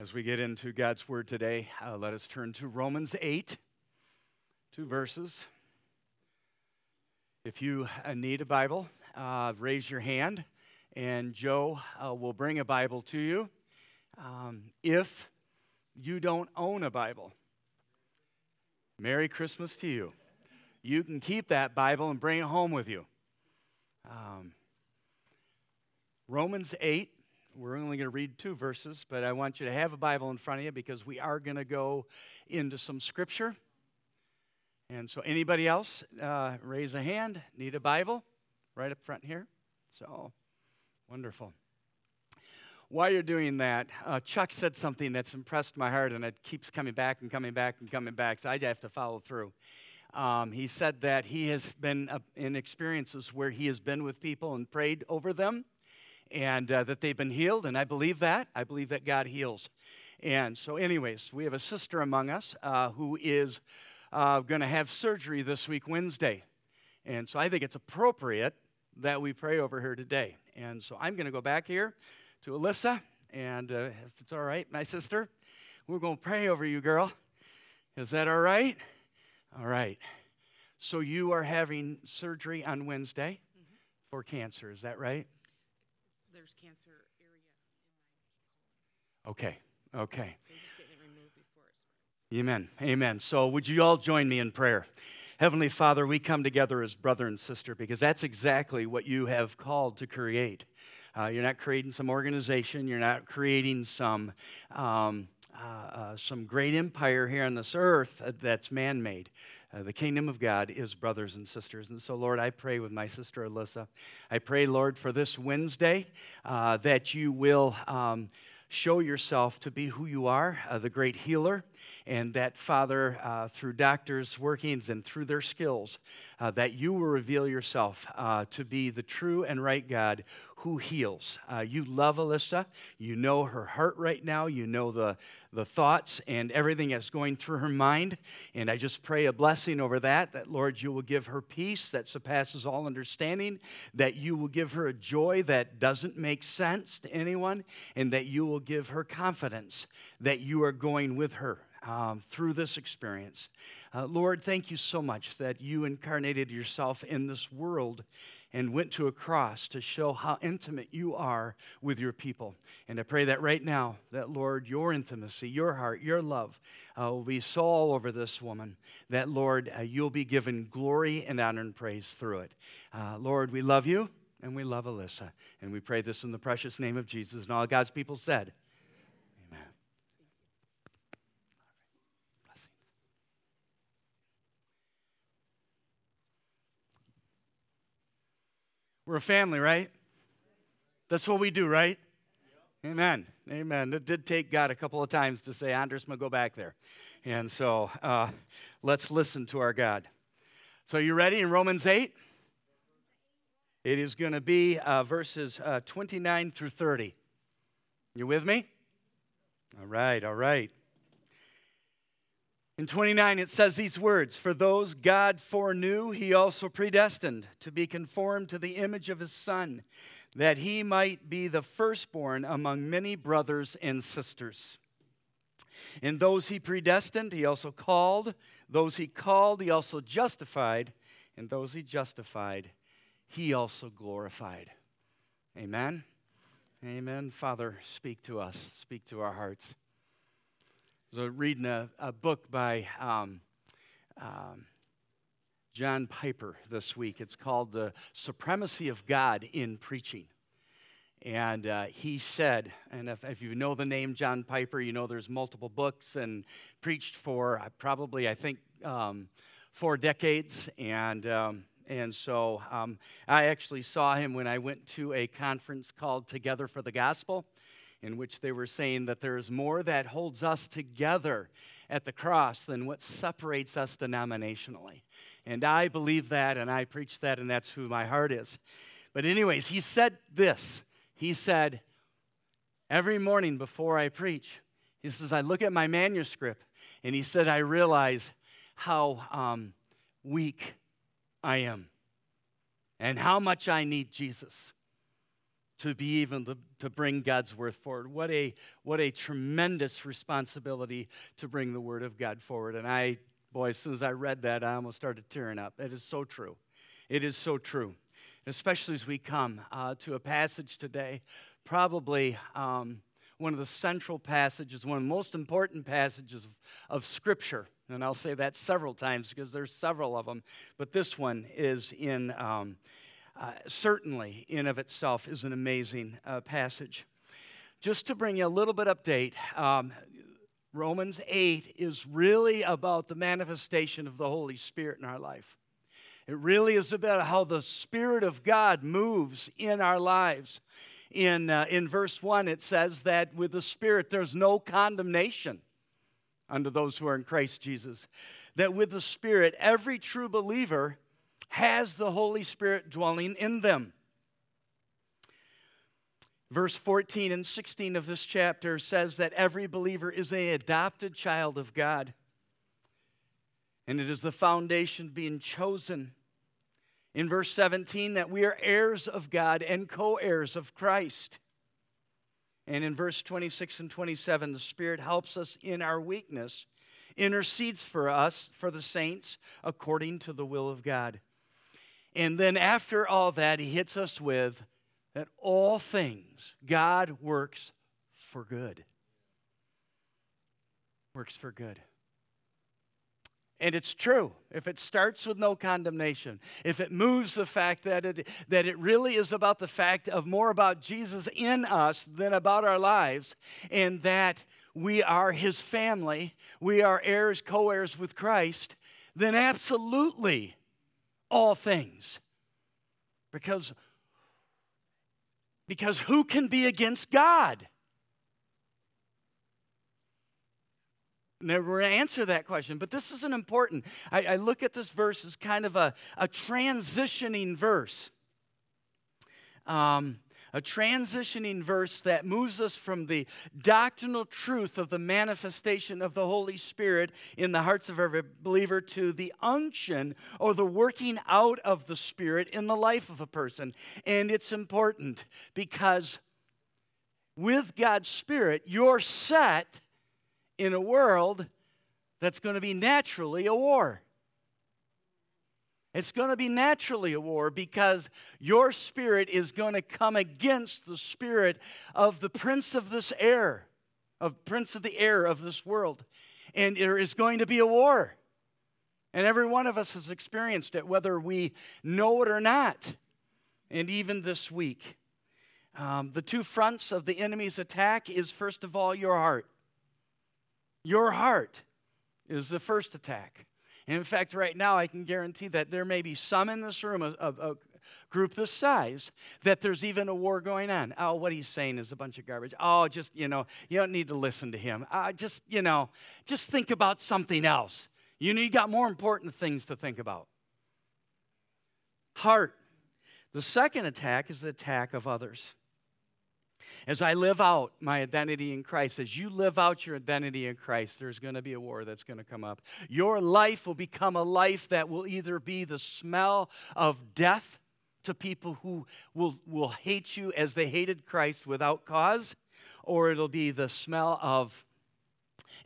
As we get into God's Word today, uh, let us turn to Romans 8, two verses. If you uh, need a Bible, uh, raise your hand, and Joe uh, will bring a Bible to you. Um, if you don't own a Bible, Merry Christmas to you. You can keep that Bible and bring it home with you. Um, Romans 8, we're only going to read two verses, but I want you to have a Bible in front of you because we are going to go into some scripture. And so, anybody else, uh, raise a hand. Need a Bible? Right up front here. So, wonderful. While you're doing that, uh, Chuck said something that's impressed my heart, and it keeps coming back and coming back and coming back, so I have to follow through. Um, he said that he has been uh, in experiences where he has been with people and prayed over them and uh, that they've been healed, and I believe that. I believe that God heals. And so, anyways, we have a sister among us uh, who is uh, going to have surgery this week, Wednesday. And so I think it's appropriate that we pray over her today. And so I'm going to go back here to Alyssa, and uh, if it's all right, my sister, we're going to pray over you, girl. Is that all right? All right. So you are having surgery on Wednesday mm-hmm. for cancer, is that right? There's cancer area Okay, okay. Amen, amen. So would you all join me in prayer? Heavenly Father, we come together as brother and sister because that's exactly what you have called to create. Uh, you're not creating some organization, you're not creating some. Um, uh, uh, some great empire here on this earth that's man made. Uh, the kingdom of God is brothers and sisters. And so, Lord, I pray with my sister Alyssa. I pray, Lord, for this Wednesday uh, that you will. Um, show yourself to be who you are, uh, the great healer, and that, Father, uh, through doctors' workings and through their skills, uh, that you will reveal yourself uh, to be the true and right God who heals. Uh, you love Alyssa. You know her heart right now. You know the, the thoughts and everything that's going through her mind. And I just pray a blessing over that, that, Lord, you will give her peace that surpasses all understanding, that you will give her a joy that doesn't make sense to anyone, and that you will give her confidence that you are going with her um, through this experience. Uh, Lord, thank you so much that you incarnated yourself in this world and went to a cross to show how intimate you are with your people. And I pray that right now, that Lord, your intimacy, your heart, your love uh, will be so all over this woman that, Lord, uh, you'll be given glory and honor and praise through it. Uh, Lord, we love you and we love Alyssa. And we pray this in the precious name of Jesus. And all God's people said, We're a family, right? That's what we do, right? Amen. Amen. It did take God a couple of times to say, Andres, I'm going to go back there. And so uh, let's listen to our God. So, you ready in Romans 8? It is going to be uh, verses uh, 29 through 30. You with me? All right, all right. In 29, it says these words For those God foreknew, he also predestined to be conformed to the image of his Son, that he might be the firstborn among many brothers and sisters. And those he predestined, he also called. Those he called, he also justified. And those he justified, he also glorified. Amen. Amen. Father, speak to us, speak to our hearts. I was reading a, a book by um, um, John Piper this week. It's called The Supremacy of God in Preaching. And uh, he said, and if, if, you know the name John Piper, you know there's multiple books and preached for uh, probably, I think, um, four decades. And, um, and so um, I actually saw him when I went to a conference called Together for the Gospel in which they were saying that there is more that holds us together at the cross than what separates us denominationally. And I believe that, and I preach that, and that's who my heart is. But, anyways, he said this. He said, Every morning before I preach, he says, I look at my manuscript, and he said, I realize how um, weak I am and how much I need Jesus. To be even to, to bring God's word forward. What a, what a tremendous responsibility to bring the word of God forward. And I, boy, as soon as I read that, I almost started tearing up. It is so true. It is so true. especially as we come uh, to a passage today, probably um, one of the central passages, one of the most important passages of, of Scripture. And I'll say that several times because there's several of them. But this one is in. Um, uh, certainly in of itself is an amazing uh, passage. Just to bring you a little bit update, um, Romans 8 is really about the manifestation of the Holy Spirit in our life. It really is about how the Spirit of God moves in our lives. In, uh, in verse 1, it says that with the Spirit there's no condemnation unto those who are in Christ Jesus. That with the Spirit, every true believer has the Holy Spirit dwelling in them. Verse 14 and 16 of this chapter says that every believer is an adopted child of God. And it is the foundation being chosen. In verse 17, that we are heirs of God and co heirs of Christ. And in verse 26 and 27, the Spirit helps us in our weakness, intercedes for us, for the saints, according to the will of God. And then after all that, he hits us with that all things God works for good. Works for good. And it's true. If it starts with no condemnation, if it moves the fact that it, that it really is about the fact of more about Jesus in us than about our lives, and that we are his family, we are heirs, co heirs with Christ, then absolutely all things. Because, because who can be against God? Never answer that question, but this is an important. I, I look at this verse as kind of a, a transitioning verse. Um, a transitioning verse that moves us from the doctrinal truth of the manifestation of the Holy Spirit in the hearts of every believer to the unction or the working out of the Spirit in the life of a person. And it's important because with God's Spirit, you're set in a world that's going to be naturally a war. It's going to be naturally a war because your spirit is going to come against the spirit of the prince of this air, of prince of the air of this world. And there is going to be a war. And every one of us has experienced it, whether we know it or not. And even this week, um, the two fronts of the enemy's attack is first of all your heart. Your heart is the first attack. In fact, right now, I can guarantee that there may be some in this room, a, a, a, group this size, that there's even a war going on. Oh, what he's saying is a bunch of garbage. Oh, just, you know, you don't need to listen to him. Uh, just, you know, just think about something else. You know, you got more important things to think about. Heart. The second attack is the attack of others. As I live out my identity in Christ, as you live out your identity in Christ, there's going to be a war that's going to come up. Your life will become a life that will either be the smell of death to people who will, will hate you as they hated Christ without cause, or it'll be the smell of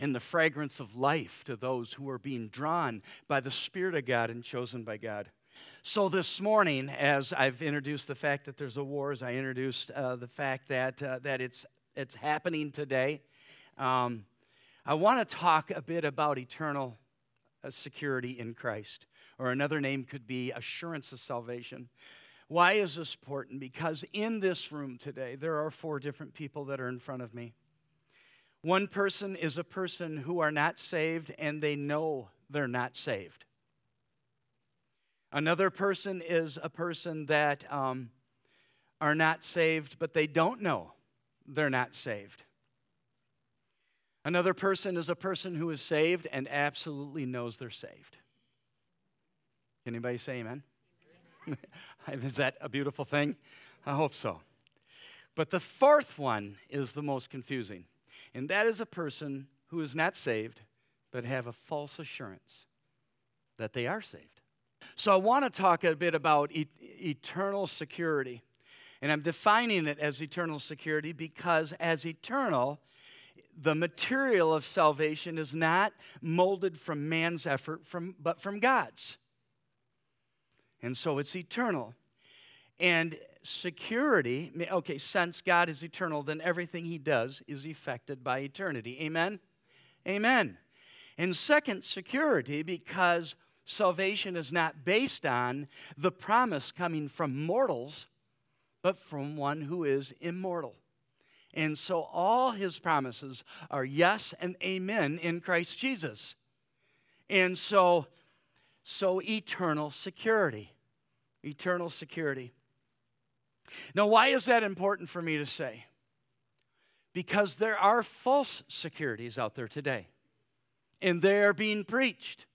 and the fragrance of life to those who are being drawn by the Spirit of God and chosen by God. So, this morning, as I've introduced the fact that there's a war, as I introduced uh, the fact that, uh, that it's, it's happening today, um, I want to talk a bit about eternal uh, security in Christ, or another name could be assurance of salvation. Why is this important? Because in this room today, there are four different people that are in front of me. One person is a person who are not saved and they know they're not saved. Another person is a person that um, are not saved, but they don't know they're not saved. Another person is a person who is saved and absolutely knows they're saved. Can anybody say amen? is that a beautiful thing? I hope so. But the fourth one is the most confusing, and that is a person who is not saved but have a false assurance that they are saved. So I want to talk a bit about e- eternal security. And I'm defining it as eternal security because, as eternal, the material of salvation is not molded from man's effort, from, but from God's. And so it's eternal. And security, okay, since God is eternal, then everything he does is affected by eternity. Amen? Amen. And second, security, because salvation is not based on the promise coming from mortals, but from one who is immortal. And so all his promises are yes and amen in Christ Jesus. And so, so eternal security. Eternal security. Now, why is that important for me to say? Because there are false securities out there today, and they are being preached,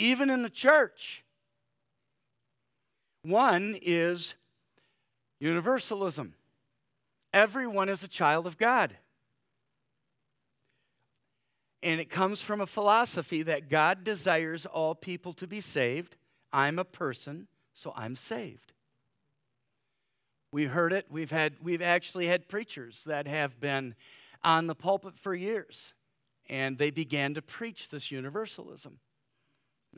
even in the church. One is universalism. Everyone is a child of God. And it comes from a philosophy that God desires all people to be saved. I'm a person, so I'm saved. We heard it. We've had we've actually had preachers that have been on the pulpit for years, and they began to preach this universalism.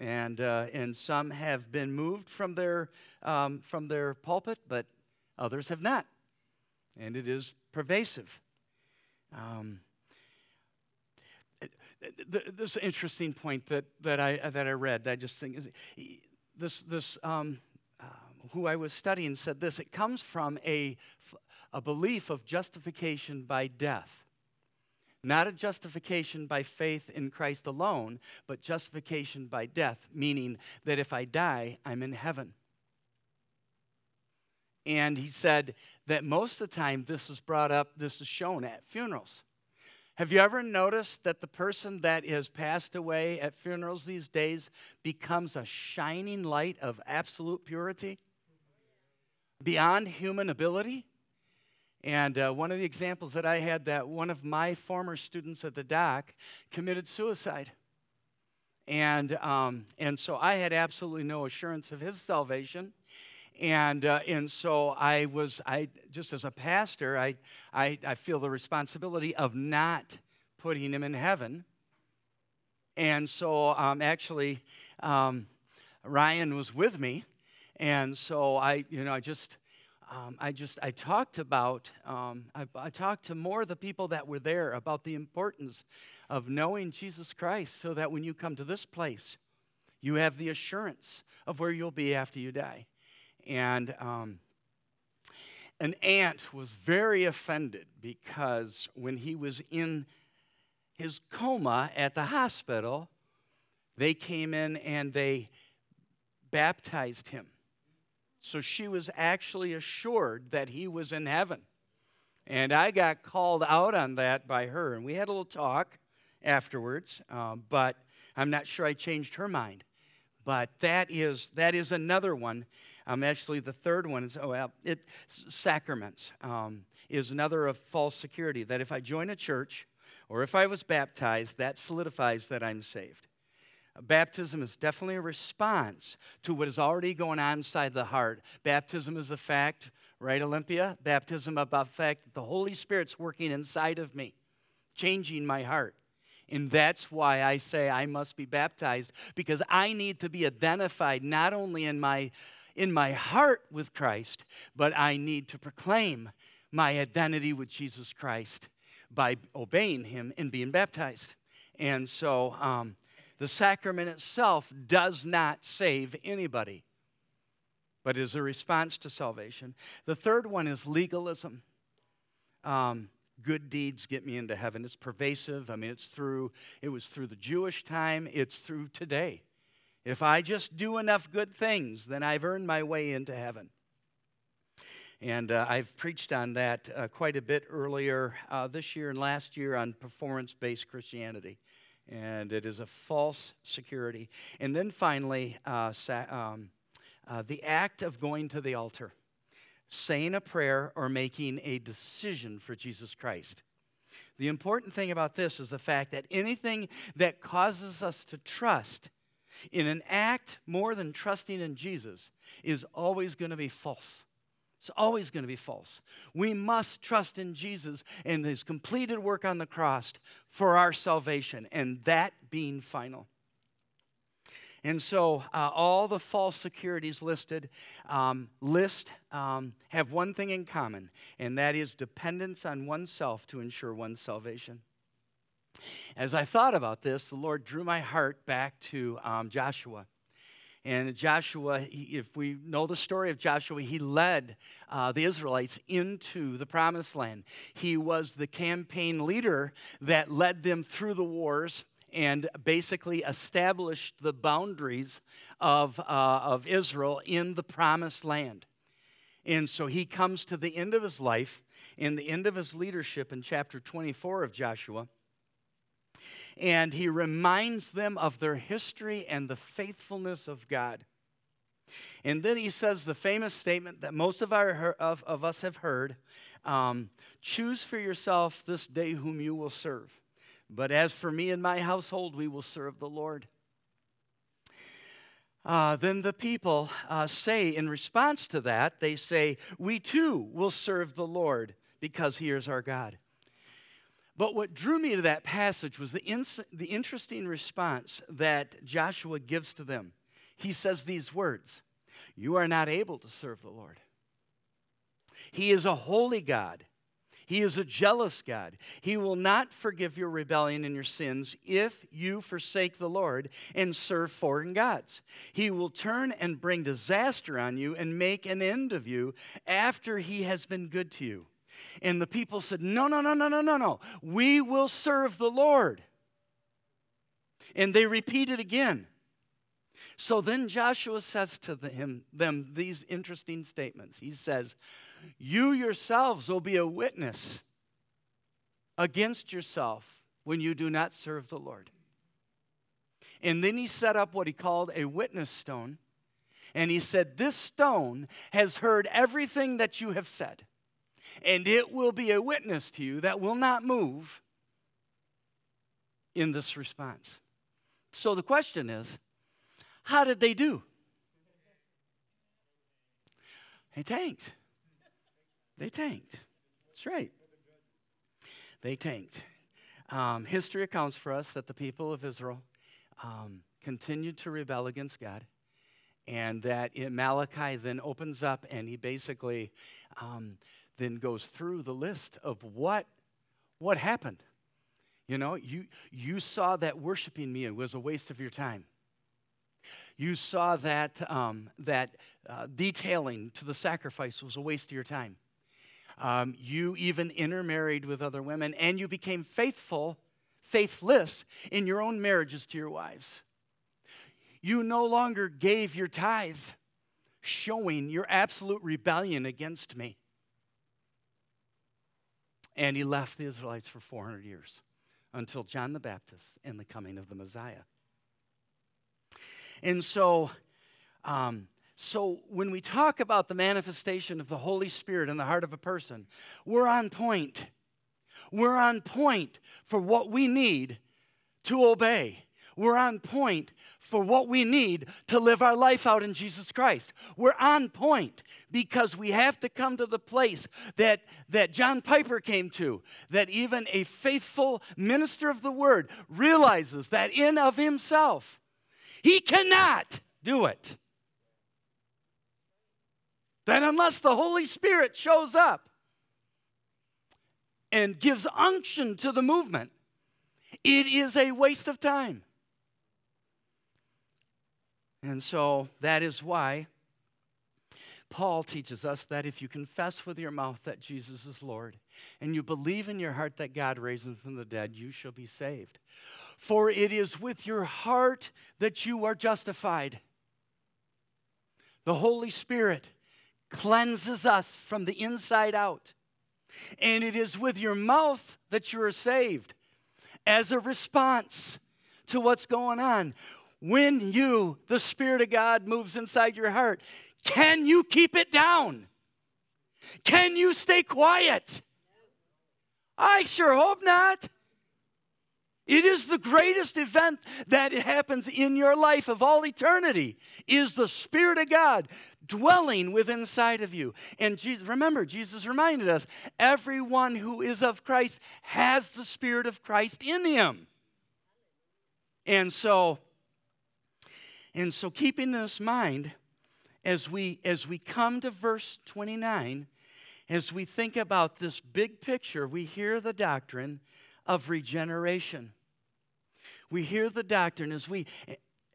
And uh, and some have been moved from their um, from their pulpit, but others have not and it is pervasive. Um, this interesting point that, that, I, that I read, I just think is this, this um, uh, who I was studying said this it comes from a, a belief of justification by death. Not a justification by faith in Christ alone, but justification by death, meaning that if I die, I'm in heaven. And he said that most of the time this is brought up, this is shown at funerals. Have you ever noticed that the person that has passed away at funerals these days becomes a shining light of absolute purity? Beyond human ability? And uh, one of the examples that I had that one of my former students at the dock committed suicide. And, um, and so I had absolutely no assurance of his salvation. And, uh, and so I was, I, just as a pastor, I, I, I feel the responsibility of not putting him in heaven. And so um, actually, um, Ryan was with me. And so I, you know, I just, um, I just, I talked about, um, I, I, talked to more of the people that were there about the importance of knowing Jesus Christ so that when you come to this place, you have the assurance of where you'll be after you die. And um, an aunt was very offended because when he was in his coma at the hospital, they came in and they baptized him. So she was actually assured that he was in heaven. And I got called out on that by her. And we had a little talk afterwards, uh, but I'm not sure I changed her mind. But that is, that is another one um, actually, the third one is oh, well, it, sacraments um, is another of false security. That if I join a church or if I was baptized, that solidifies that I'm saved. Baptism is definitely a response to what is already going on inside the heart. Baptism is a fact, right, Olympia? Baptism about the fact that the Holy Spirit's working inside of me, changing my heart. And that's why I say I must be baptized, because I need to be identified not only in my in my heart with Christ, but I need to proclaim my identity with Jesus Christ by obeying Him and being baptized. And so um, the sacrament itself does not save anybody, but is a response to salvation. The third one is legalism. Um, good deeds get me into heaven. It's pervasive. I mean, it's through, it was through the Jewish time, it's through today. If I just do enough good things, then I've earned my way into heaven. And uh, I've preached on that uh, quite a bit earlier uh, this year and last year on performance based Christianity. And it is a false security. And then finally, uh, sa- um, uh, the act of going to the altar, saying a prayer, or making a decision for Jesus Christ. The important thing about this is the fact that anything that causes us to trust in an act more than trusting in Jesus is always going to be false. It's always going to be false. We must trust in Jesus and his completed work on the cross for our salvation, and that being final. And so, uh, all the false securities listed um, list um, have one thing in common, and that is dependence on oneself to ensure one's salvation. As I thought about this, the Lord drew my heart back to um, Joshua. And Joshua, if we know the story of Joshua, he led uh, the Israelites into the promised land. He was the campaign leader that led them through the wars and basically established the boundaries of, uh, of Israel in the promised land. And so he comes to the end of his life, in the end of his leadership in chapter 24 of Joshua, and he reminds them of their history and the faithfulness of God. And then he says the famous statement that most of, our, of, of us have heard um, Choose for yourself this day whom you will serve. But as for me and my household, we will serve the Lord. Uh, then the people uh, say, in response to that, they say, We too will serve the Lord because he is our God. But what drew me to that passage was the, ins- the interesting response that Joshua gives to them. He says these words You are not able to serve the Lord. He is a holy God. He is a jealous God. He will not forgive your rebellion and your sins if you forsake the Lord and serve foreign gods. He will turn and bring disaster on you and make an end of you after he has been good to you. And the people said, No, no, no, no, no, no, no. We will serve the Lord. And they repeat it again. So then Joshua says to him, them these interesting statements. He says, you yourselves will be a witness against yourself when you do not serve the Lord. And then he set up what he called a witness stone. And he said, This stone has heard everything that you have said, and it will be a witness to you that will not move in this response. So the question is, how did they do? They tanked. They tanked. That's right. They tanked. Um, history accounts for us that the people of Israel um, continued to rebel against God, and that Malachi then opens up and he basically um, then goes through the list of what what happened. You know, you you saw that worshiping me was a waste of your time. You saw that um, that uh, detailing to the sacrifice was a waste of your time. Um, you even intermarried with other women, and you became faithful, faithless in your own marriages to your wives. You no longer gave your tithe, showing your absolute rebellion against me. And he left the Israelites for 400 years until John the Baptist and the coming of the Messiah. And so, um, so, when we talk about the manifestation of the Holy Spirit in the heart of a person, we're on point. We're on point for what we need to obey. We're on point for what we need to live our life out in Jesus Christ. We're on point because we have to come to the place that, that John Piper came to, that even a faithful minister of the word realizes that in of himself, he cannot do it that unless the Holy Spirit shows up and gives unction to the movement, it is a waste of time. And so that is why Paul teaches us that if you confess with your mouth that Jesus is Lord and you believe in your heart that God raised him from the dead, you shall be saved. For it is with your heart that you are justified. The Holy Spirit cleanses us from the inside out. And it is with your mouth that you are saved as a response to what's going on. When you, the Spirit of God, moves inside your heart, can you keep it down? Can you stay quiet? I sure hope not. It is the greatest event that happens in your life of all eternity is the Spirit of God dwelling within inside of you. And Jesus, remember, Jesus reminded us, everyone who is of Christ has the Spirit of Christ in him. And so, and so keeping this mind, as we as we come to verse 29, as we think about this big picture, we hear the doctrine of regeneration. We hear the doctrine as we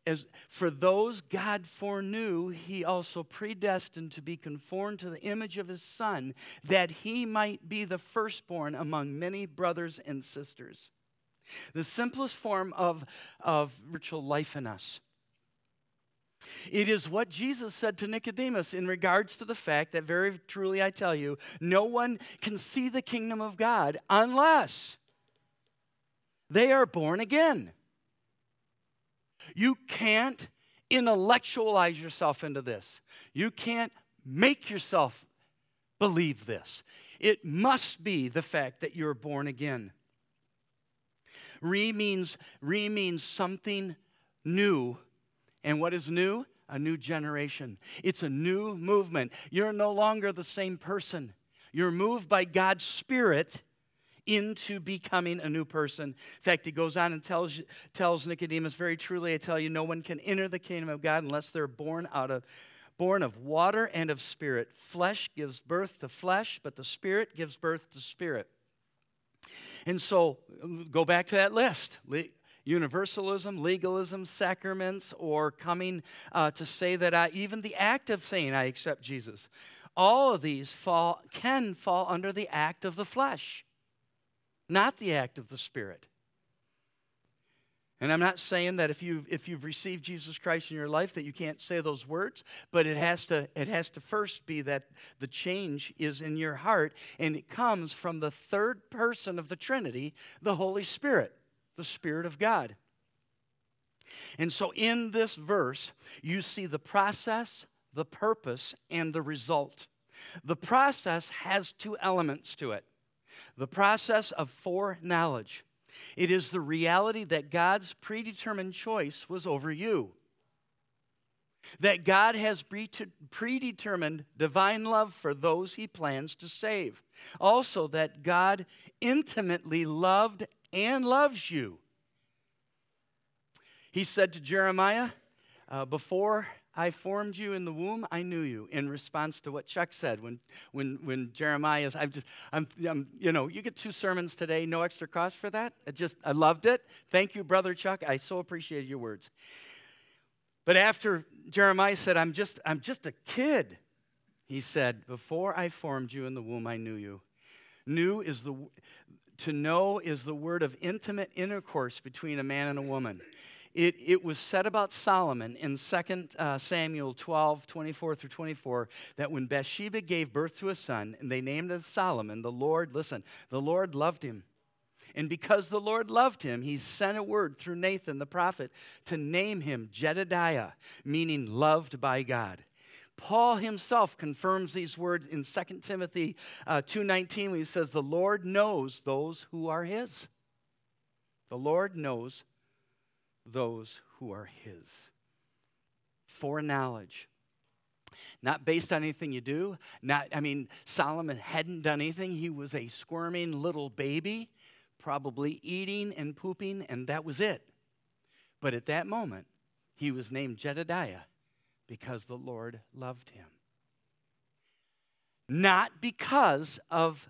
as for those God foreknew, he also predestined to be conformed to the image of his son, that he might be the firstborn among many brothers and sisters. The simplest form of, of ritual life in us. It is what Jesus said to Nicodemus in regards to the fact that, very truly I tell you, no one can see the kingdom of God unless they are born again. You can't intellectualize yourself into this. You can't make yourself believe this. It must be the fact that you're born again. Re means, re means something new. And what is new? A new generation. It's a new movement. You're no longer the same person. You're moved by God's Spirit into becoming a new person. In fact, he goes on and tells, tells Nicodemus, Very truly, I tell you, no one can enter the kingdom of God unless they're born out of born of water and of spirit. Flesh gives birth to flesh, but the spirit gives birth to spirit. And so go back to that list universalism, legalism, sacraments, or coming uh, to say that I, even the act of saying I accept Jesus. All of these fall, can fall under the act of the flesh not the act of the Spirit. And I'm not saying that if you've, if you've received Jesus Christ in your life that you can't say those words, but it has, to, it has to first be that the change is in your heart and it comes from the third person of the Trinity, the Holy Spirit, the Spirit of God. And so in this verse, you see the process, the purpose, and the result. The process has two elements to it the process of foreknowledge. It is the reality that God's predetermined choice was over you. That God has predetermined divine love for those he plans to save. Also, that God intimately loved and loves you. He said to Jeremiah, uh, Before I formed you in the womb, I knew you, in response to what Chuck said when, when, when Jeremiah is, I'm just, I'm, I'm, you know, you get two sermons today, no extra cost for that. I just, I loved it. Thank you, Brother Chuck. I so appreciated your words. But after Jeremiah said, I'm just, I'm just a kid, he said, Before I formed you in the womb, I knew you. Knew is the, to know is the word of intimate intercourse between a man and a woman. It, it was said about Solomon in 2 uh, Samuel 12, 24 through 24, that when Bathsheba gave birth to a son and they named him Solomon, the Lord, listen, the Lord loved him. And because the Lord loved him, he sent a word through Nathan the prophet to name him Jedediah, meaning loved by God. Paul himself confirms these words in 2 Timothy uh, 2.19 when he says, the Lord knows those who are his. The Lord knows those who are His. Foreknowledge. Not based on anything you do. Not, I mean, Solomon hadn't done anything. He was a squirming little baby, probably eating and pooping, and that was it. But at that moment, he was named Jedediah because the Lord loved him. Not because of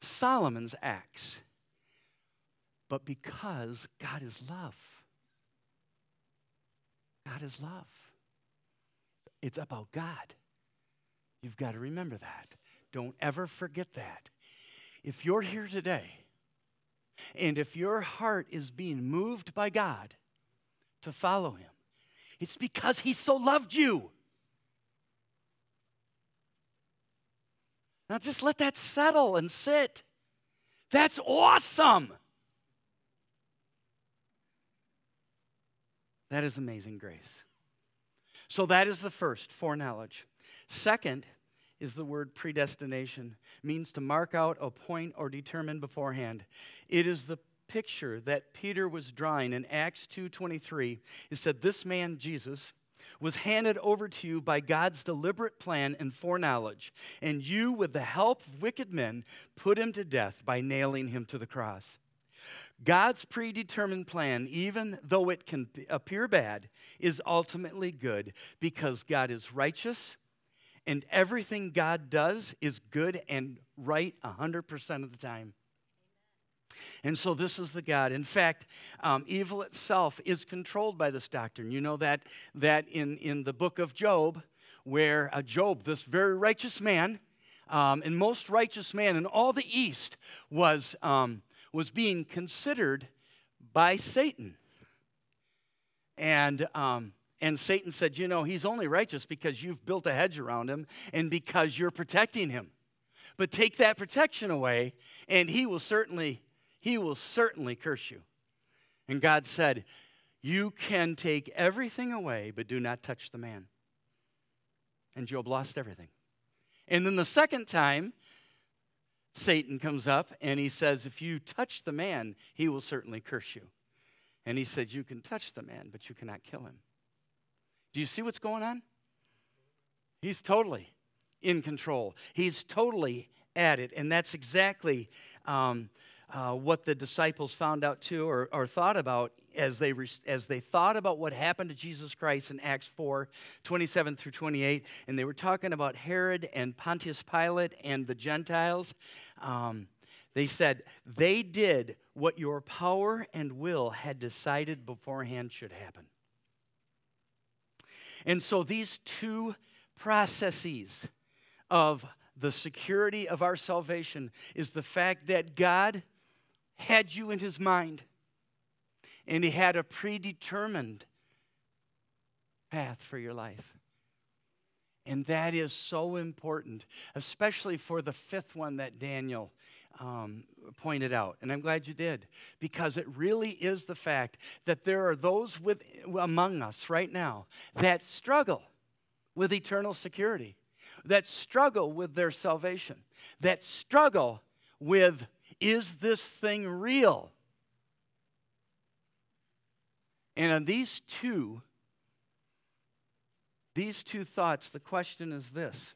Solomon's acts, but because God is love. God is love. It's about God. You've got to remember that. Don't ever forget that. If you're here today, and if your heart is being moved by God to follow Him, it's because He so loved you. Now just let that settle and sit. That's awesome. That is amazing grace. So that is the first, foreknowledge. Second is the word predestination, means to mark out, appoint, or determine beforehand. It is the picture that Peter was drawing in Acts 2:23 is said this man Jesus was handed over to you by God's deliberate plan and foreknowledge, and you with the help of wicked men put him to death by nailing him to the cross. God's predetermined plan, even though it can appear bad, is ultimately good because God is righteous and everything God does is good and right 100% of the time. And so this is the God. In fact, um, evil itself is controlled by this doctrine. You know that, that in, in the book of Job, where uh, Job, this very righteous man, um, and most righteous man in all the East, was, um, was being considered by Satan. And, um, and Satan said, You know, he's only righteous because you've built a hedge around him and because you're protecting him. But take that protection away, and he will certainly he will certainly curse you. And God said, You can take everything away, but do not touch the man. And Job lost everything. And then the second time, Satan comes up and he says, If you touch the man, he will certainly curse you. And he said, You can touch the man, but you cannot kill him. Do you see what's going on? He's totally in control, he's totally at it. And that's exactly um, uh, what the disciples found out too or, or thought about as they, re- as they thought about what happened to Jesus Christ in Acts 4 27 through 28. And they were talking about Herod and Pontius Pilate and the Gentiles. Um, they said, they did what your power and will had decided beforehand should happen. And so these two processes of the security of our salvation is the fact that God had you in his mind, and he had a predetermined path for your life. And that is so important, especially for the fifth one that Daniel um, pointed out. And I'm glad you did, because it really is the fact that there are those with, among us right now that struggle with eternal security, that struggle with their salvation, that struggle with is this thing real? And on these two, these two thoughts, the question is this.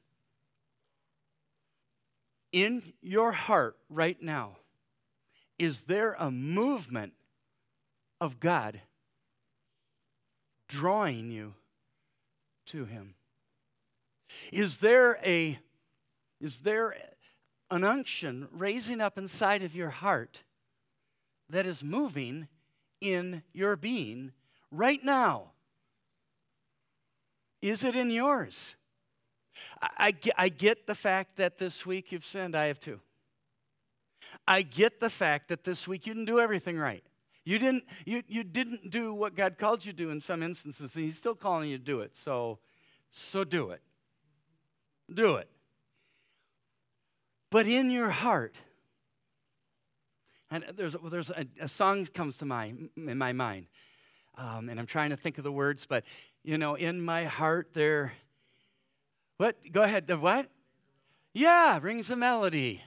In your heart right now, is there a movement of God drawing you to Him? Is there a is there an unction raising up inside of your heart that is moving in your being right now? Is it in yours? I, I, I, get the fact that this week you've sinned. I have too. I get the fact that this week you didn't do everything right. You didn't, you, you didn't do what God called you to do in some instances, and He's still calling you to do it. So, so do it. Do it. But in your heart, and there's, there's a, a song comes to my, in my mind, um, and I'm trying to think of the words, but you know, in my heart there, what? Go ahead, the what? Yeah, rings a melody.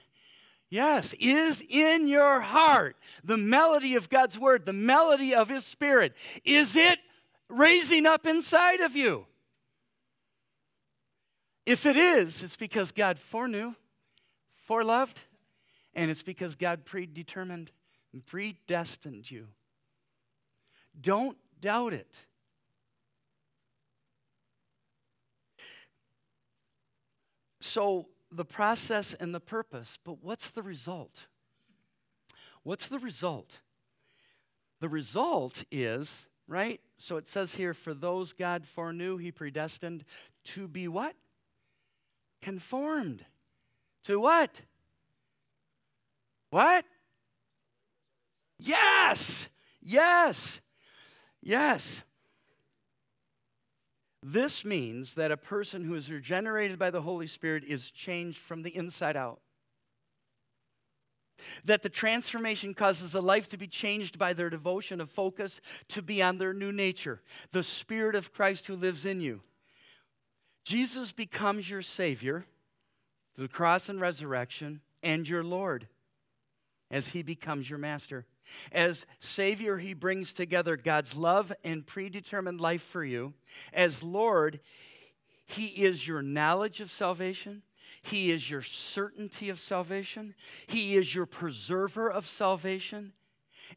Yes, is in your heart the melody of God's word, the melody of His Spirit. Is it raising up inside of you? If it is, it's because God foreknew foreloved, and it's because God predetermined and predestined you. Don't doubt it. So, the process and the purpose, but what's the result? What's the result? The result is, right? So it says here, for those God foreknew, he predestined to be what? Conformed to what? What? Yes! Yes! Yes. This means that a person who is regenerated by the Holy Spirit is changed from the inside out. That the transformation causes a life to be changed by their devotion of focus to be on their new nature, the Spirit of Christ who lives in you. Jesus becomes your Savior the cross and resurrection, and your Lord as he becomes your master. As Savior, He brings together God's love and predetermined life for you. As Lord, He is your knowledge of salvation. He is your certainty of salvation. He is your preserver of salvation.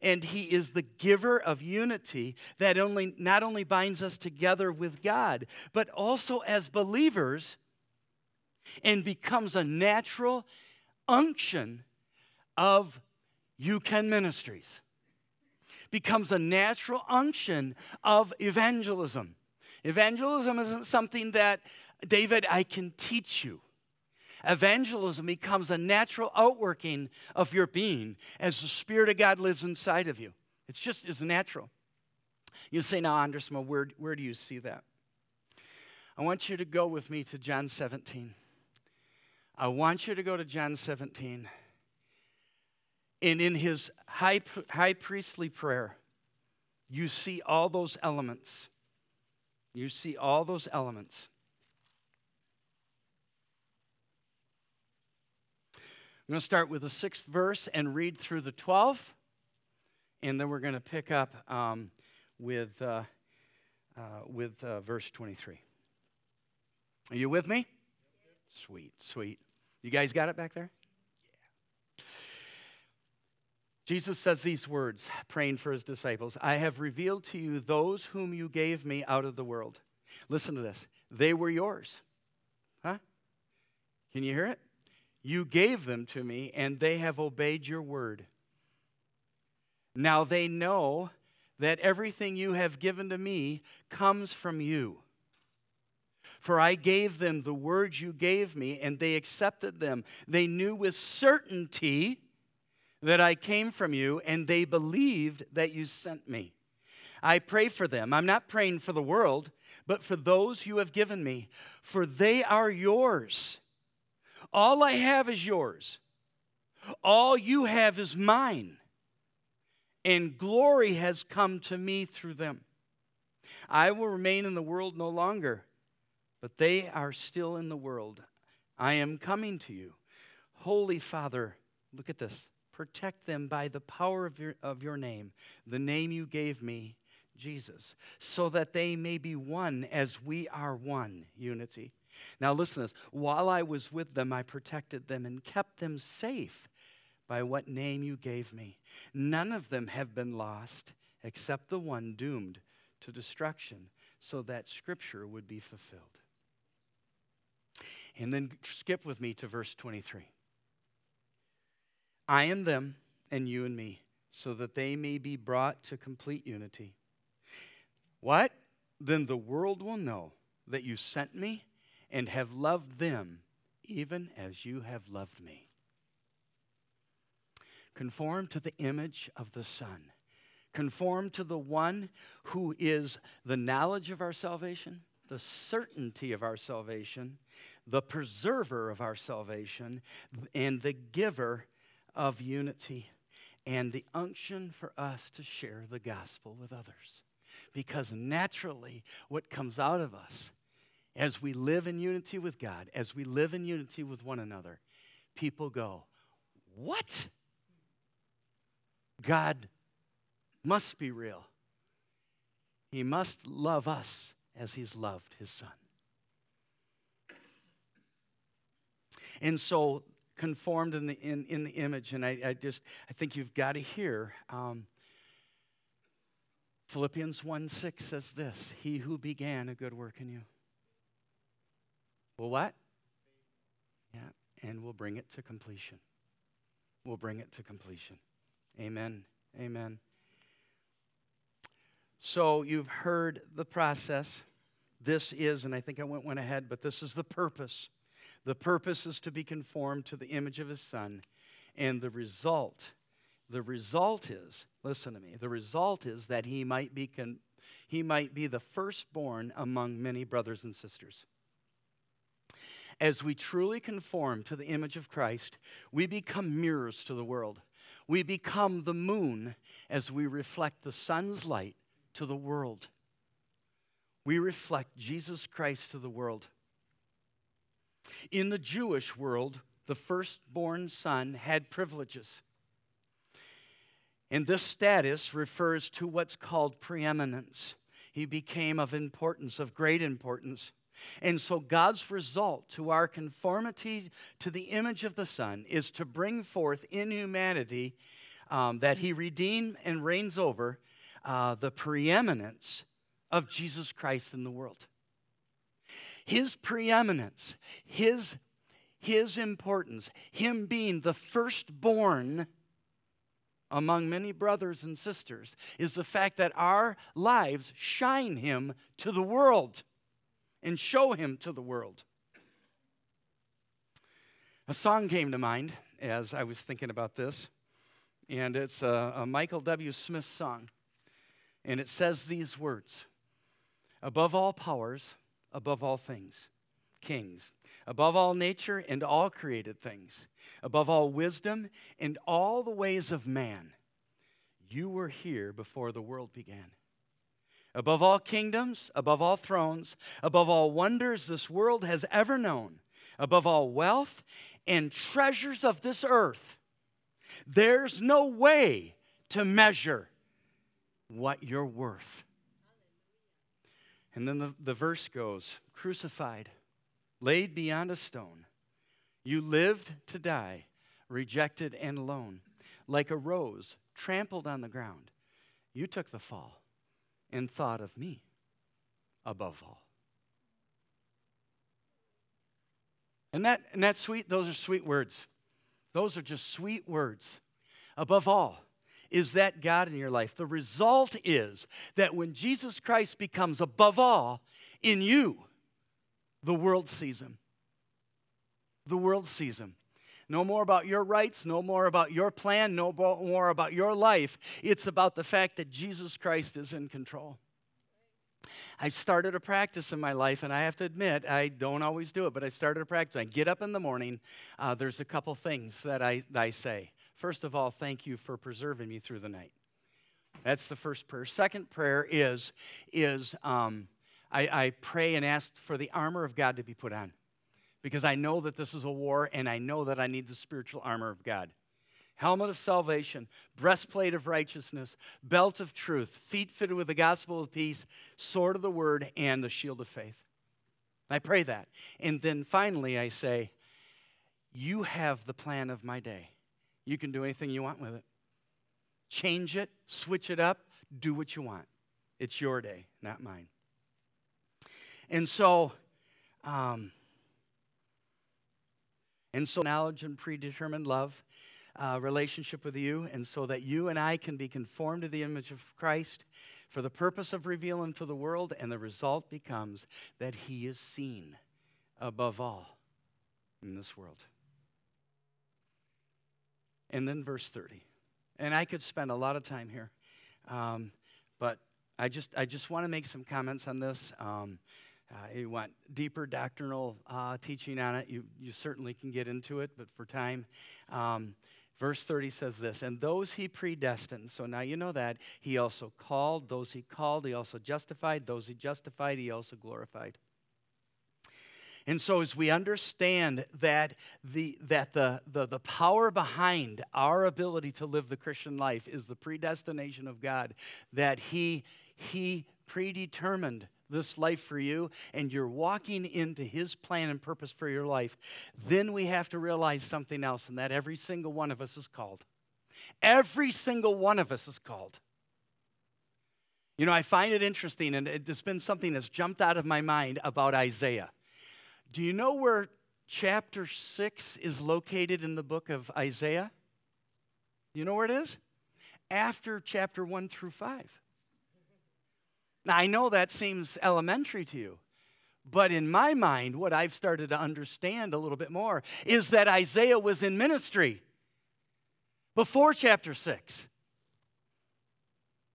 And He is the giver of unity that only, not only binds us together with God, but also as believers and becomes a natural unction of you can Ministries. Becomes a natural unction of evangelism. Evangelism isn't something that, David, I can teach you. Evangelism becomes a natural outworking of your being as the Spirit of God lives inside of you. It's just is natural. You say, now, Ondersma, where, where do you see that? I want you to go with me to John 17. I want you to go to John 17. And in his high, high priestly prayer, you see all those elements. You see all those elements. I'm going to start with the sixth verse and read through the 12th, and then we're going to pick up um, with, uh, uh, with uh, verse 23. Are you with me? Sweet, sweet. You guys got it back there? Yeah. Jesus says these words, praying for his disciples I have revealed to you those whom you gave me out of the world. Listen to this. They were yours. Huh? Can you hear it? You gave them to me, and they have obeyed your word. Now they know that everything you have given to me comes from you. For I gave them the words you gave me, and they accepted them. They knew with certainty that I came from you, and they believed that you sent me. I pray for them. I'm not praying for the world, but for those you have given me, for they are yours all I have is yours. All you have is mine. And glory has come to me through them. I will remain in the world no longer, but they are still in the world. I am coming to you. Holy Father, look at this. Protect them by the power of your, of your name, the name you gave me, Jesus, so that they may be one as we are one, unity. Now, listen to this. While I was with them, I protected them and kept them safe by what name you gave me. None of them have been lost except the one doomed to destruction, so that scripture would be fulfilled. And then skip with me to verse 23. I and them, and you and me, so that they may be brought to complete unity. What? Then the world will know that you sent me and have loved them even as you have loved me. Conform to the image of the Son. Conform to the one who is the knowledge of our salvation, the certainty of our salvation, the preserver of our salvation, and the giver of unity, and the unction for us to share the gospel with others. Because naturally, what comes out of us as we live in unity with God, as we live in unity with one another, people go, What? God must be real. He must love us as he's loved his son. And so, conformed in the, in, in the image, and I, I just, I think you've got to hear. Um, Philippians 1 6 says this He who began a good work in you well, what? Yeah, and we'll bring it to completion. We'll bring it to completion. Amen. Amen. So you've heard the process. This is, and I think I went one ahead, but this is the purpose. The purpose is to be conformed to the image of his son. And the result, the result is, listen to me, the result is that he might be, con- he might be the firstborn among many brothers and sisters. As we truly conform to the image of Christ, we become mirrors to the world. We become the moon as we reflect the sun's light to the world. We reflect Jesus Christ to the world. In the Jewish world, the firstborn son had privileges. And this status refers to what's called preeminence. He became of importance, of great importance. And so, God's result to our conformity to the image of the Son is to bring forth in humanity um, that He redeemed and reigns over uh, the preeminence of Jesus Christ in the world. His preeminence, His, his importance, Him being the firstborn among many brothers and sisters, is the fact that our lives shine Him to the world and show him to the world. A song came to mind as I was thinking about this, and it's a, a Michael W. Smith song. And it says these words Above all powers, above all things, kings, above all nature and all created things, above all wisdom and all the ways of man, you were here before the world began above all kingdoms, above all thrones, above all wonders this world has ever known, above all wealth and treasures of this earth. There's no way to measure what you're worth. And then the, the verse goes crucified, laid beyond a stone. You lived to die, rejected and alone, like a rose trampled on the ground. You took the fall and thought of me above all. And that, and that sweet, those are sweet words. Those are just sweet words. Above all, is that God in your life. The result is that when Jesus Christ becomes above all in you, the world sees him. The world sees him. No more about your rights, no more about your plan, no more about your life. It's about the fact that Jesus Christ is in control. I started a practice in my life, and I have to admit, I don't always do it, but I started a practice. I get up in the morning, uh, there's a couple things that I, I say. First of all, thank you for preserving me through the night. That's the first prayer. Second prayer is, is um, I, I pray and ask for the armor of God to be put on because I know that this is a war and I know that I need the spiritual armor of God. Helmet of salvation, breastplate of righteousness, belt of truth, feet fitted with the gospel of peace, sword of the word, and the shield of faith. I pray that. And then finally, I say, You have the plan of my day. You can do anything you want with it. Change it, switch it up, do what you want. It's your day, not mine. And so, um, and so, knowledge and predetermined love uh, relationship with you, and so that you and I can be conformed to the image of Christ for the purpose of revealing to the world, and the result becomes that He is seen above all in this world. And then verse 30. And I could spend a lot of time here, um, but I just, I just want to make some comments on this. Um, uh, you want deeper doctrinal uh, teaching on it, you, you certainly can get into it, but for time, um, verse 30 says this And those he predestined, so now you know that, he also called, those he called, he also justified, those he justified, he also glorified. And so, as we understand that, the, that the, the, the power behind our ability to live the Christian life is the predestination of God, that He, he predetermined this life for you and you're walking into His plan and purpose for your life, then we have to realize something else, and that every single one of us is called. Every single one of us is called. You know, I find it interesting, and it's been something that's jumped out of my mind about Isaiah. Do you know where chapter 6 is located in the book of Isaiah? You know where it is? After chapter 1 through 5. Now, I know that seems elementary to you, but in my mind, what I've started to understand a little bit more is that Isaiah was in ministry before chapter 6.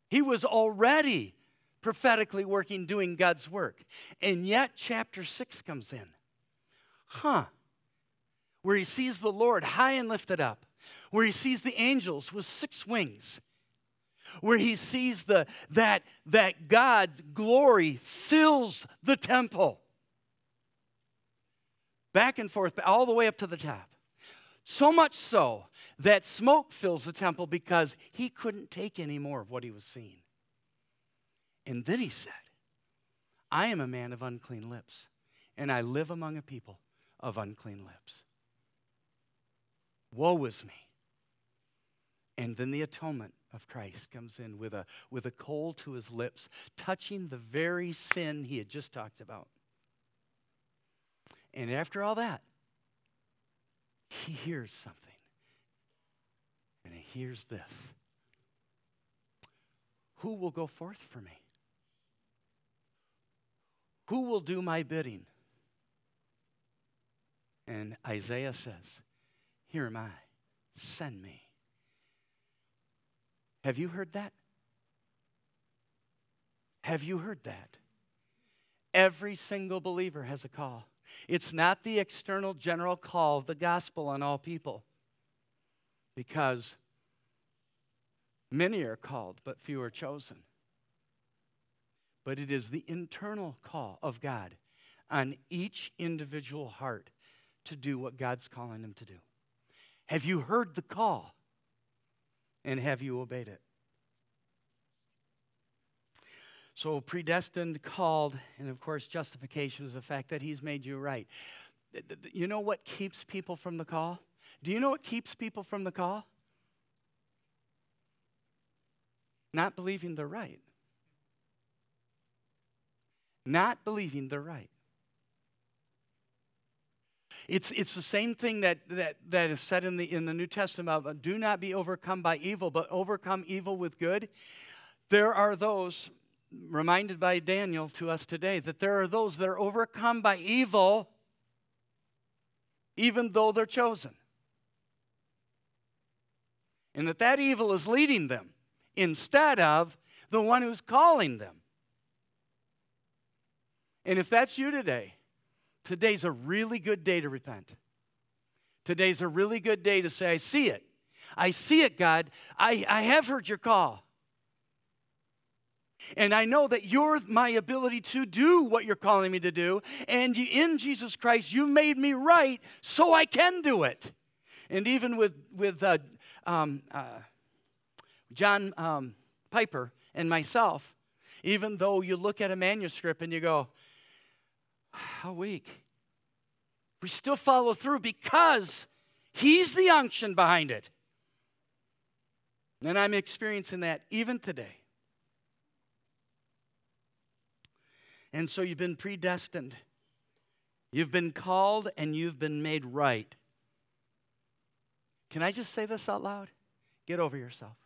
He was already prophetically working, doing God's work. And yet, chapter 6 comes in. Huh. Where he sees the Lord high and lifted up, where he sees the angels with six wings where he sees the, that, that God's glory fills the temple. Back and forth, all the way up to the top. So much so that smoke fills the temple because he couldn't take any more of what he was seeing. And then he said, I am a man of unclean lips, and I live among a people of unclean lips. Woe is me. And then the atonement of Christ comes in with a, with a coal to his lips, touching the very sin he had just talked about. And after all that, he hears something. And he hears this Who will go forth for me? Who will do my bidding? And Isaiah says, Here am I, send me. Have you heard that? Have you heard that? Every single believer has a call. It's not the external general call of the gospel on all people because many are called, but few are chosen. But it is the internal call of God on each individual heart to do what God's calling them to do. Have you heard the call? And have you obeyed it? So, predestined, called, and of course, justification is the fact that He's made you right. You know what keeps people from the call? Do you know what keeps people from the call? Not believing they're right. Not believing they're right. It's, it's the same thing that, that, that is said in the, in the New Testament about do not be overcome by evil, but overcome evil with good. There are those, reminded by Daniel to us today, that there are those that are overcome by evil even though they're chosen. And that that evil is leading them instead of the one who's calling them. And if that's you today, today's a really good day to repent. Today's a really good day to say, I see it. I see it, God. I, I have heard your call. And I know that you're my ability to do what you're calling me to do. And in Jesus Christ, you made me right so I can do it. And even with, with uh, um, uh, John um, Piper and myself, even though you look at a manuscript and you go, how weak. We still follow through because He's the unction behind it. And I'm experiencing that even today. And so you've been predestined. You've been called and you've been made right. Can I just say this out loud? Get over yourself.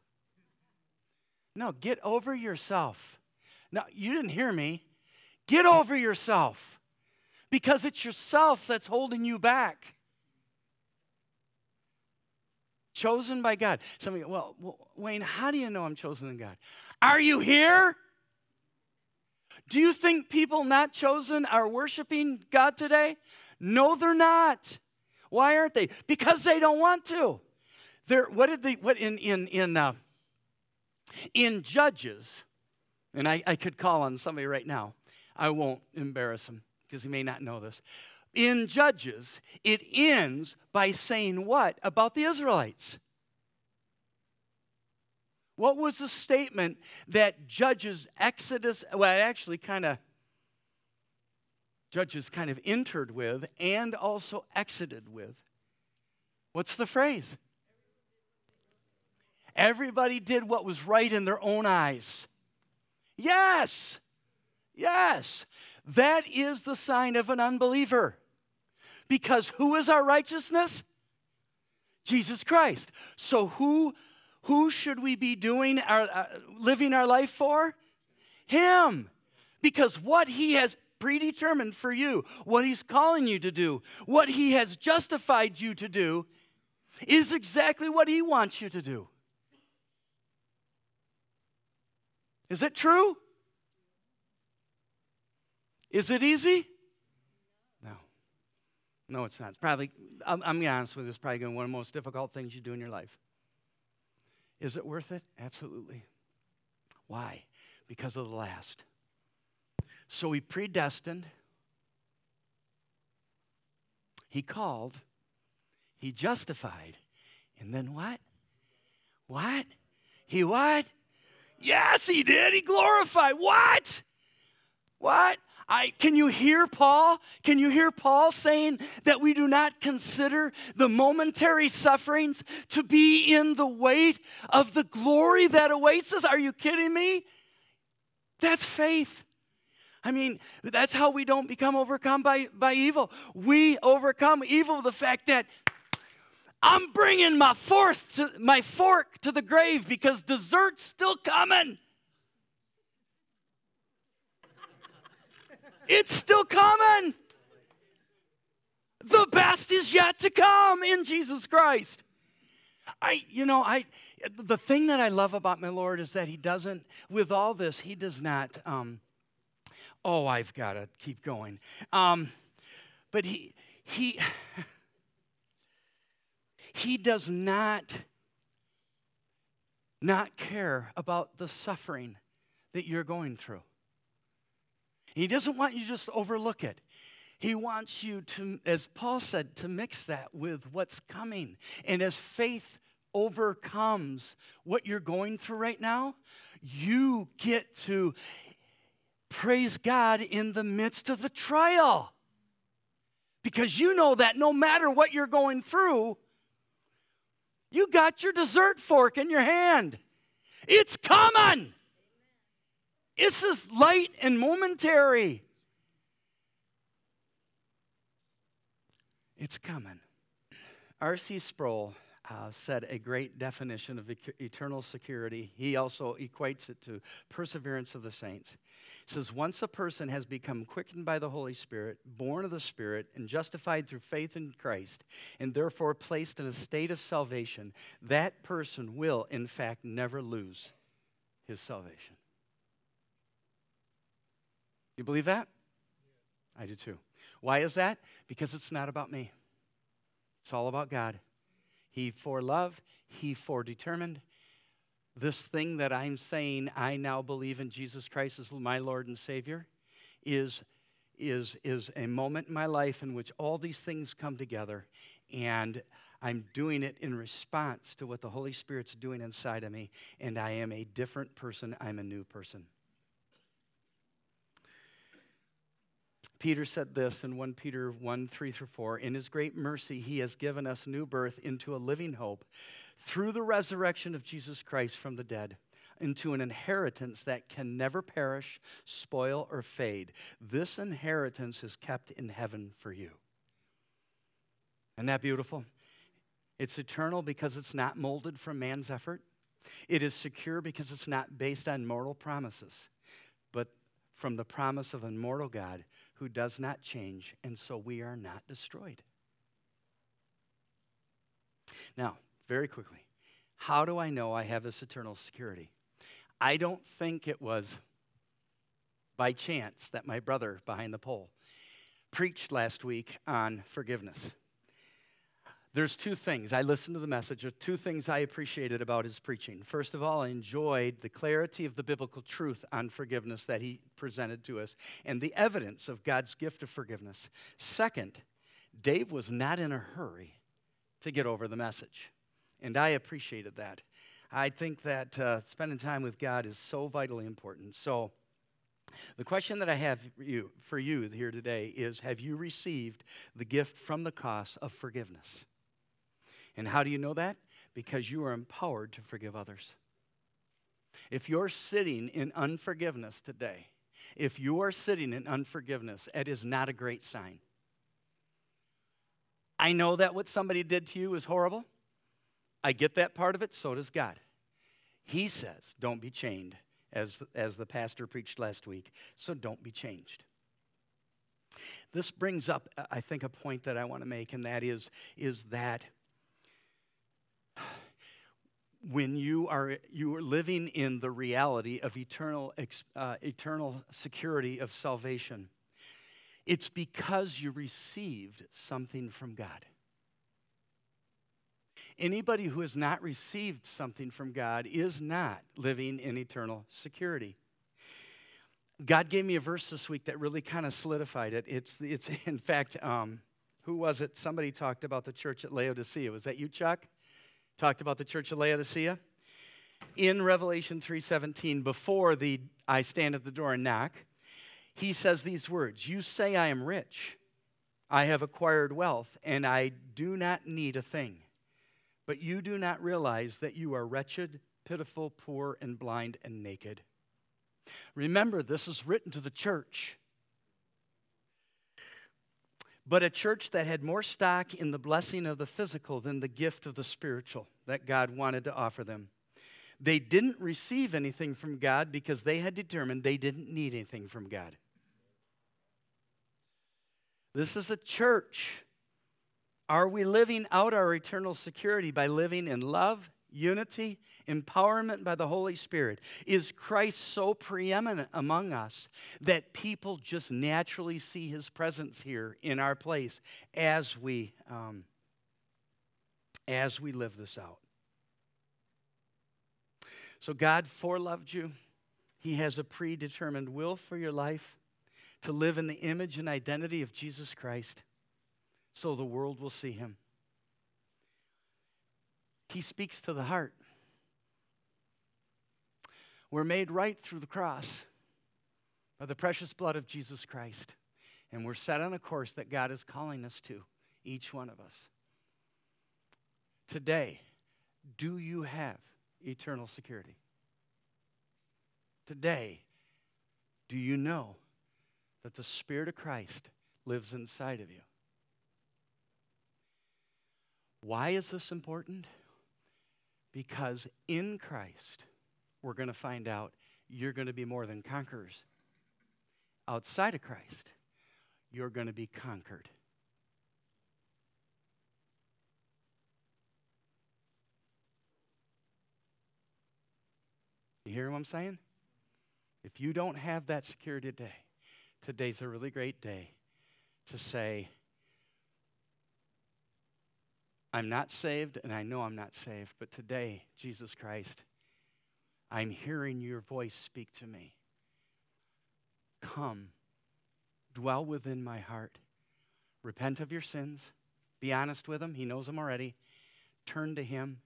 No, get over yourself. No, you didn't hear me. Get over yourself because it's yourself that's holding you back. Chosen by God. Somebody, well, well, Wayne, how do you know I'm chosen in God? Are you here? Do you think people not chosen are worshiping God today? No, they're not. Why aren't they? Because they don't want to. They're, what did they, what in, in, in, uh, in Judges, and I, I could call on somebody right now, I won't embarrass him because he may not know this. In Judges, it ends by saying what about the Israelites? What was the statement that Judges Exodus, well, actually kind of, Judges kind of entered with and also exited with? What's the phrase? Everybody did what was right in their own eyes. Yes, yes. That is the sign of an unbeliever. Because who is our righteousness? Jesus Christ. So who who should we be doing our uh, living our life for? Him. Because what he has predetermined for you, what he's calling you to do, what he has justified you to do is exactly what he wants you to do. Is it true? Is it easy? No. No, it's not. It's probably, I'm, I'm going to be honest with you, it's probably going to be one of the most difficult things you do in your life. Is it worth it? Absolutely. Why? Because of the last. So he predestined, he called, He justified. And then what? What? He what? Yes, he did. He glorified. What? What? I, can you hear Paul? Can you hear Paul saying that we do not consider the momentary sufferings to be in the weight of the glory that awaits us? Are you kidding me? That's faith. I mean, that's how we don't become overcome by, by evil. We overcome evil the fact that I'm bringing my, to, my fork to the grave because dessert's still coming. It's still coming. The best is yet to come in Jesus Christ. I, you know, I, the thing that I love about my Lord is that He doesn't, with all this, He does not, um, oh, I've got to keep going. Um, but He, He, He does not, not care about the suffering that you're going through. He doesn't want you just to just overlook it. He wants you to, as Paul said, to mix that with what's coming. And as faith overcomes what you're going through right now, you get to praise God in the midst of the trial. Because you know that no matter what you're going through, you got your dessert fork in your hand. It's coming. It's just light and momentary. It's coming. R.C. Sproul uh, said a great definition of eternal security. He also equates it to perseverance of the saints. He says, Once a person has become quickened by the Holy Spirit, born of the Spirit, and justified through faith in Christ, and therefore placed in a state of salvation, that person will, in fact, never lose his salvation. You believe that? I do too. Why is that? Because it's not about me, it's all about God. He for love, He for determined. This thing that I'm saying, I now believe in Jesus Christ as my Lord and Savior, is, is, is a moment in my life in which all these things come together, and I'm doing it in response to what the Holy Spirit's doing inside of me, and I am a different person. I'm a new person. Peter said this in 1 Peter 1 3 through 4 In his great mercy, he has given us new birth into a living hope through the resurrection of Jesus Christ from the dead into an inheritance that can never perish, spoil, or fade. This inheritance is kept in heaven for you. Isn't that beautiful? It's eternal because it's not molded from man's effort. It is secure because it's not based on mortal promises, but from the promise of an immortal God who does not change, and so we are not destroyed. Now, very quickly, how do I know I have this eternal security? I don't think it was by chance that my brother behind the pole preached last week on forgiveness. There's two things. I listened to the message. There's two things I appreciated about his preaching. First of all, I enjoyed the clarity of the biblical truth on forgiveness that he presented to us and the evidence of God's gift of forgiveness. Second, Dave was not in a hurry to get over the message. And I appreciated that. I think that uh, spending time with God is so vitally important. So, the question that I have you, for you here today is Have you received the gift from the cross of forgiveness? And how do you know that? Because you are empowered to forgive others. If you're sitting in unforgiveness today, if you are sitting in unforgiveness, it is not a great sign. I know that what somebody did to you is horrible. I get that part of it, so does God. He says, don't be chained, as, as the pastor preached last week, so don't be changed. This brings up, uh, I think, a point that I want to make, and that is, is that when you are you are living in the reality of eternal uh, eternal security of salvation it's because you received something from god anybody who has not received something from god is not living in eternal security god gave me a verse this week that really kind of solidified it it's, it's in fact um, Who was it? Somebody talked about the church at Laodicea. Was that you, Chuck? Talked about the church of Laodicea? In Revelation 3:17, before the I stand at the door and knock, he says these words, "You say I am rich. I have acquired wealth, and I do not need a thing. But you do not realize that you are wretched, pitiful, poor, and blind and naked." Remember, this is written to the church but a church that had more stock in the blessing of the physical than the gift of the spiritual that God wanted to offer them. They didn't receive anything from God because they had determined they didn't need anything from God. This is a church. Are we living out our eternal security by living in love unity, empowerment by the Holy Spirit. Is Christ so preeminent among us that people just naturally see his presence here in our place as we, um, as we live this out? So, God foreloved you. He has a predetermined will for your life to live in the image and identity of Jesus Christ so the world will see him. He speaks to the heart. We're made right through the cross by the precious blood of Jesus Christ. And we're set on a course that God is calling us to, each one of us. Today, do you have eternal security? Today, do you know that the Spirit of Christ lives inside of you? Why is this important? Because in Christ, we're going to find out you're going to be more than conquerors. Outside of Christ, you're going to be conquered. You hear what I'm saying? If you don't have that security today, today's a really great day to say, I'm not saved, and I know I'm not saved, but today, Jesus Christ, I'm hearing your voice speak to me. Come, dwell within my heart. Repent of your sins. Be honest with him. He knows them already. Turn to him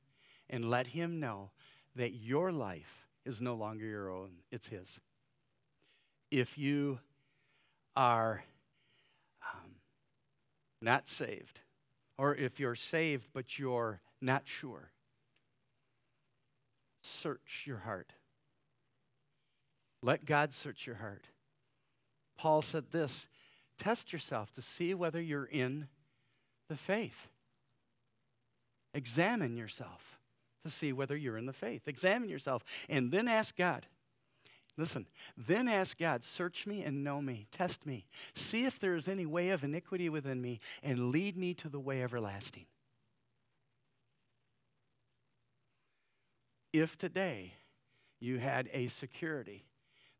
and let him know that your life is no longer your own, it's his. If you are um, not saved, or if you're saved but you're not sure, search your heart. Let God search your heart. Paul said this test yourself to see whether you're in the faith. Examine yourself to see whether you're in the faith. Examine yourself and then ask God Listen, then ask God, search me and know me, test me, see if there is any way of iniquity within me, and lead me to the way everlasting. If today you had a security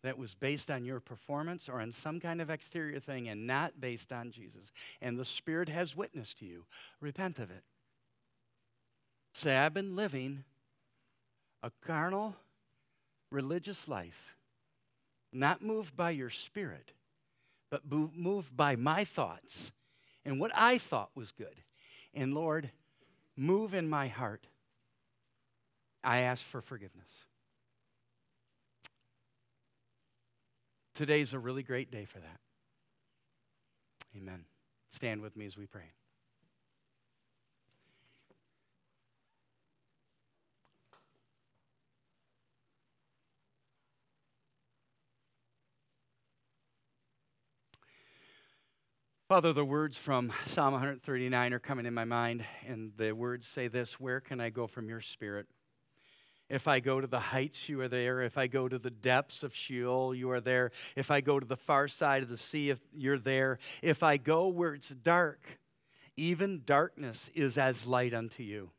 that was based on your performance or on some kind of exterior thing and not based on Jesus, and the Spirit has witnessed to you, repent of it. Say, I've been living a carnal, religious life not moved by your spirit, but moved by my thoughts and what I thought was good. And Lord, move in my heart. I ask for forgiveness. Today's a really great day for that. Amen. Stand with me as we pray. Father, the words from Psalm 139 are coming in my mind, and the words say this Where can I go from your spirit? If I go to the heights, you are there. If I go to the depths of Sheol, you are there. If I go to the far side of the sea, if you're there. If I go where it's dark, even darkness is as light unto you.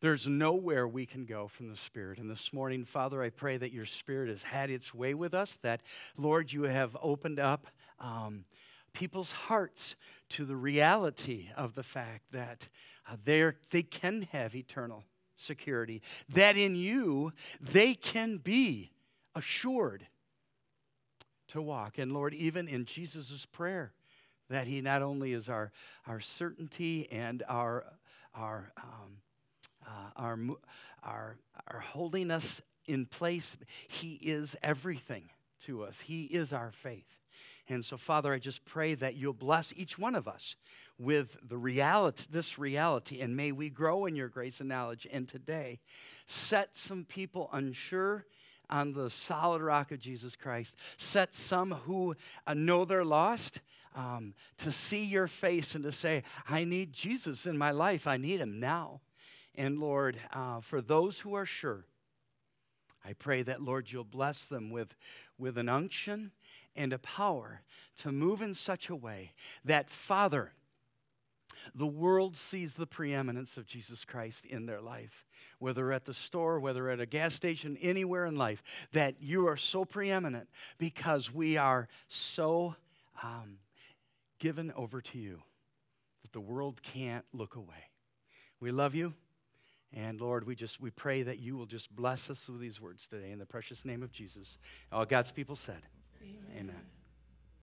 There's nowhere we can go from the Spirit. And this morning, Father, I pray that your Spirit has had its way with us, that, Lord, you have opened up. Um, people's hearts to the reality of the fact that uh, they can have eternal security, that in you they can be assured to walk. And Lord, even in Jesus' prayer that He not only is our, our certainty and our, our, um, uh, our, our, our holding us in place, He is everything to us. He is our faith. And so, Father, I just pray that you'll bless each one of us with the reality, this reality, and may we grow in your grace and knowledge. And today, set some people unsure on the solid rock of Jesus Christ. Set some who uh, know they're lost um, to see your face and to say, I need Jesus in my life. I need him now. And Lord, uh, for those who are sure, I pray that, Lord, you'll bless them with, with an unction and a power to move in such a way that, Father, the world sees the preeminence of Jesus Christ in their life, whether at the store, whether at a gas station, anywhere in life, that you are so preeminent because we are so um, given over to you that the world can't look away. We love you. And Lord, we just we pray that you will just bless us with these words today in the precious name of Jesus. All God's people said. Amen. Amen.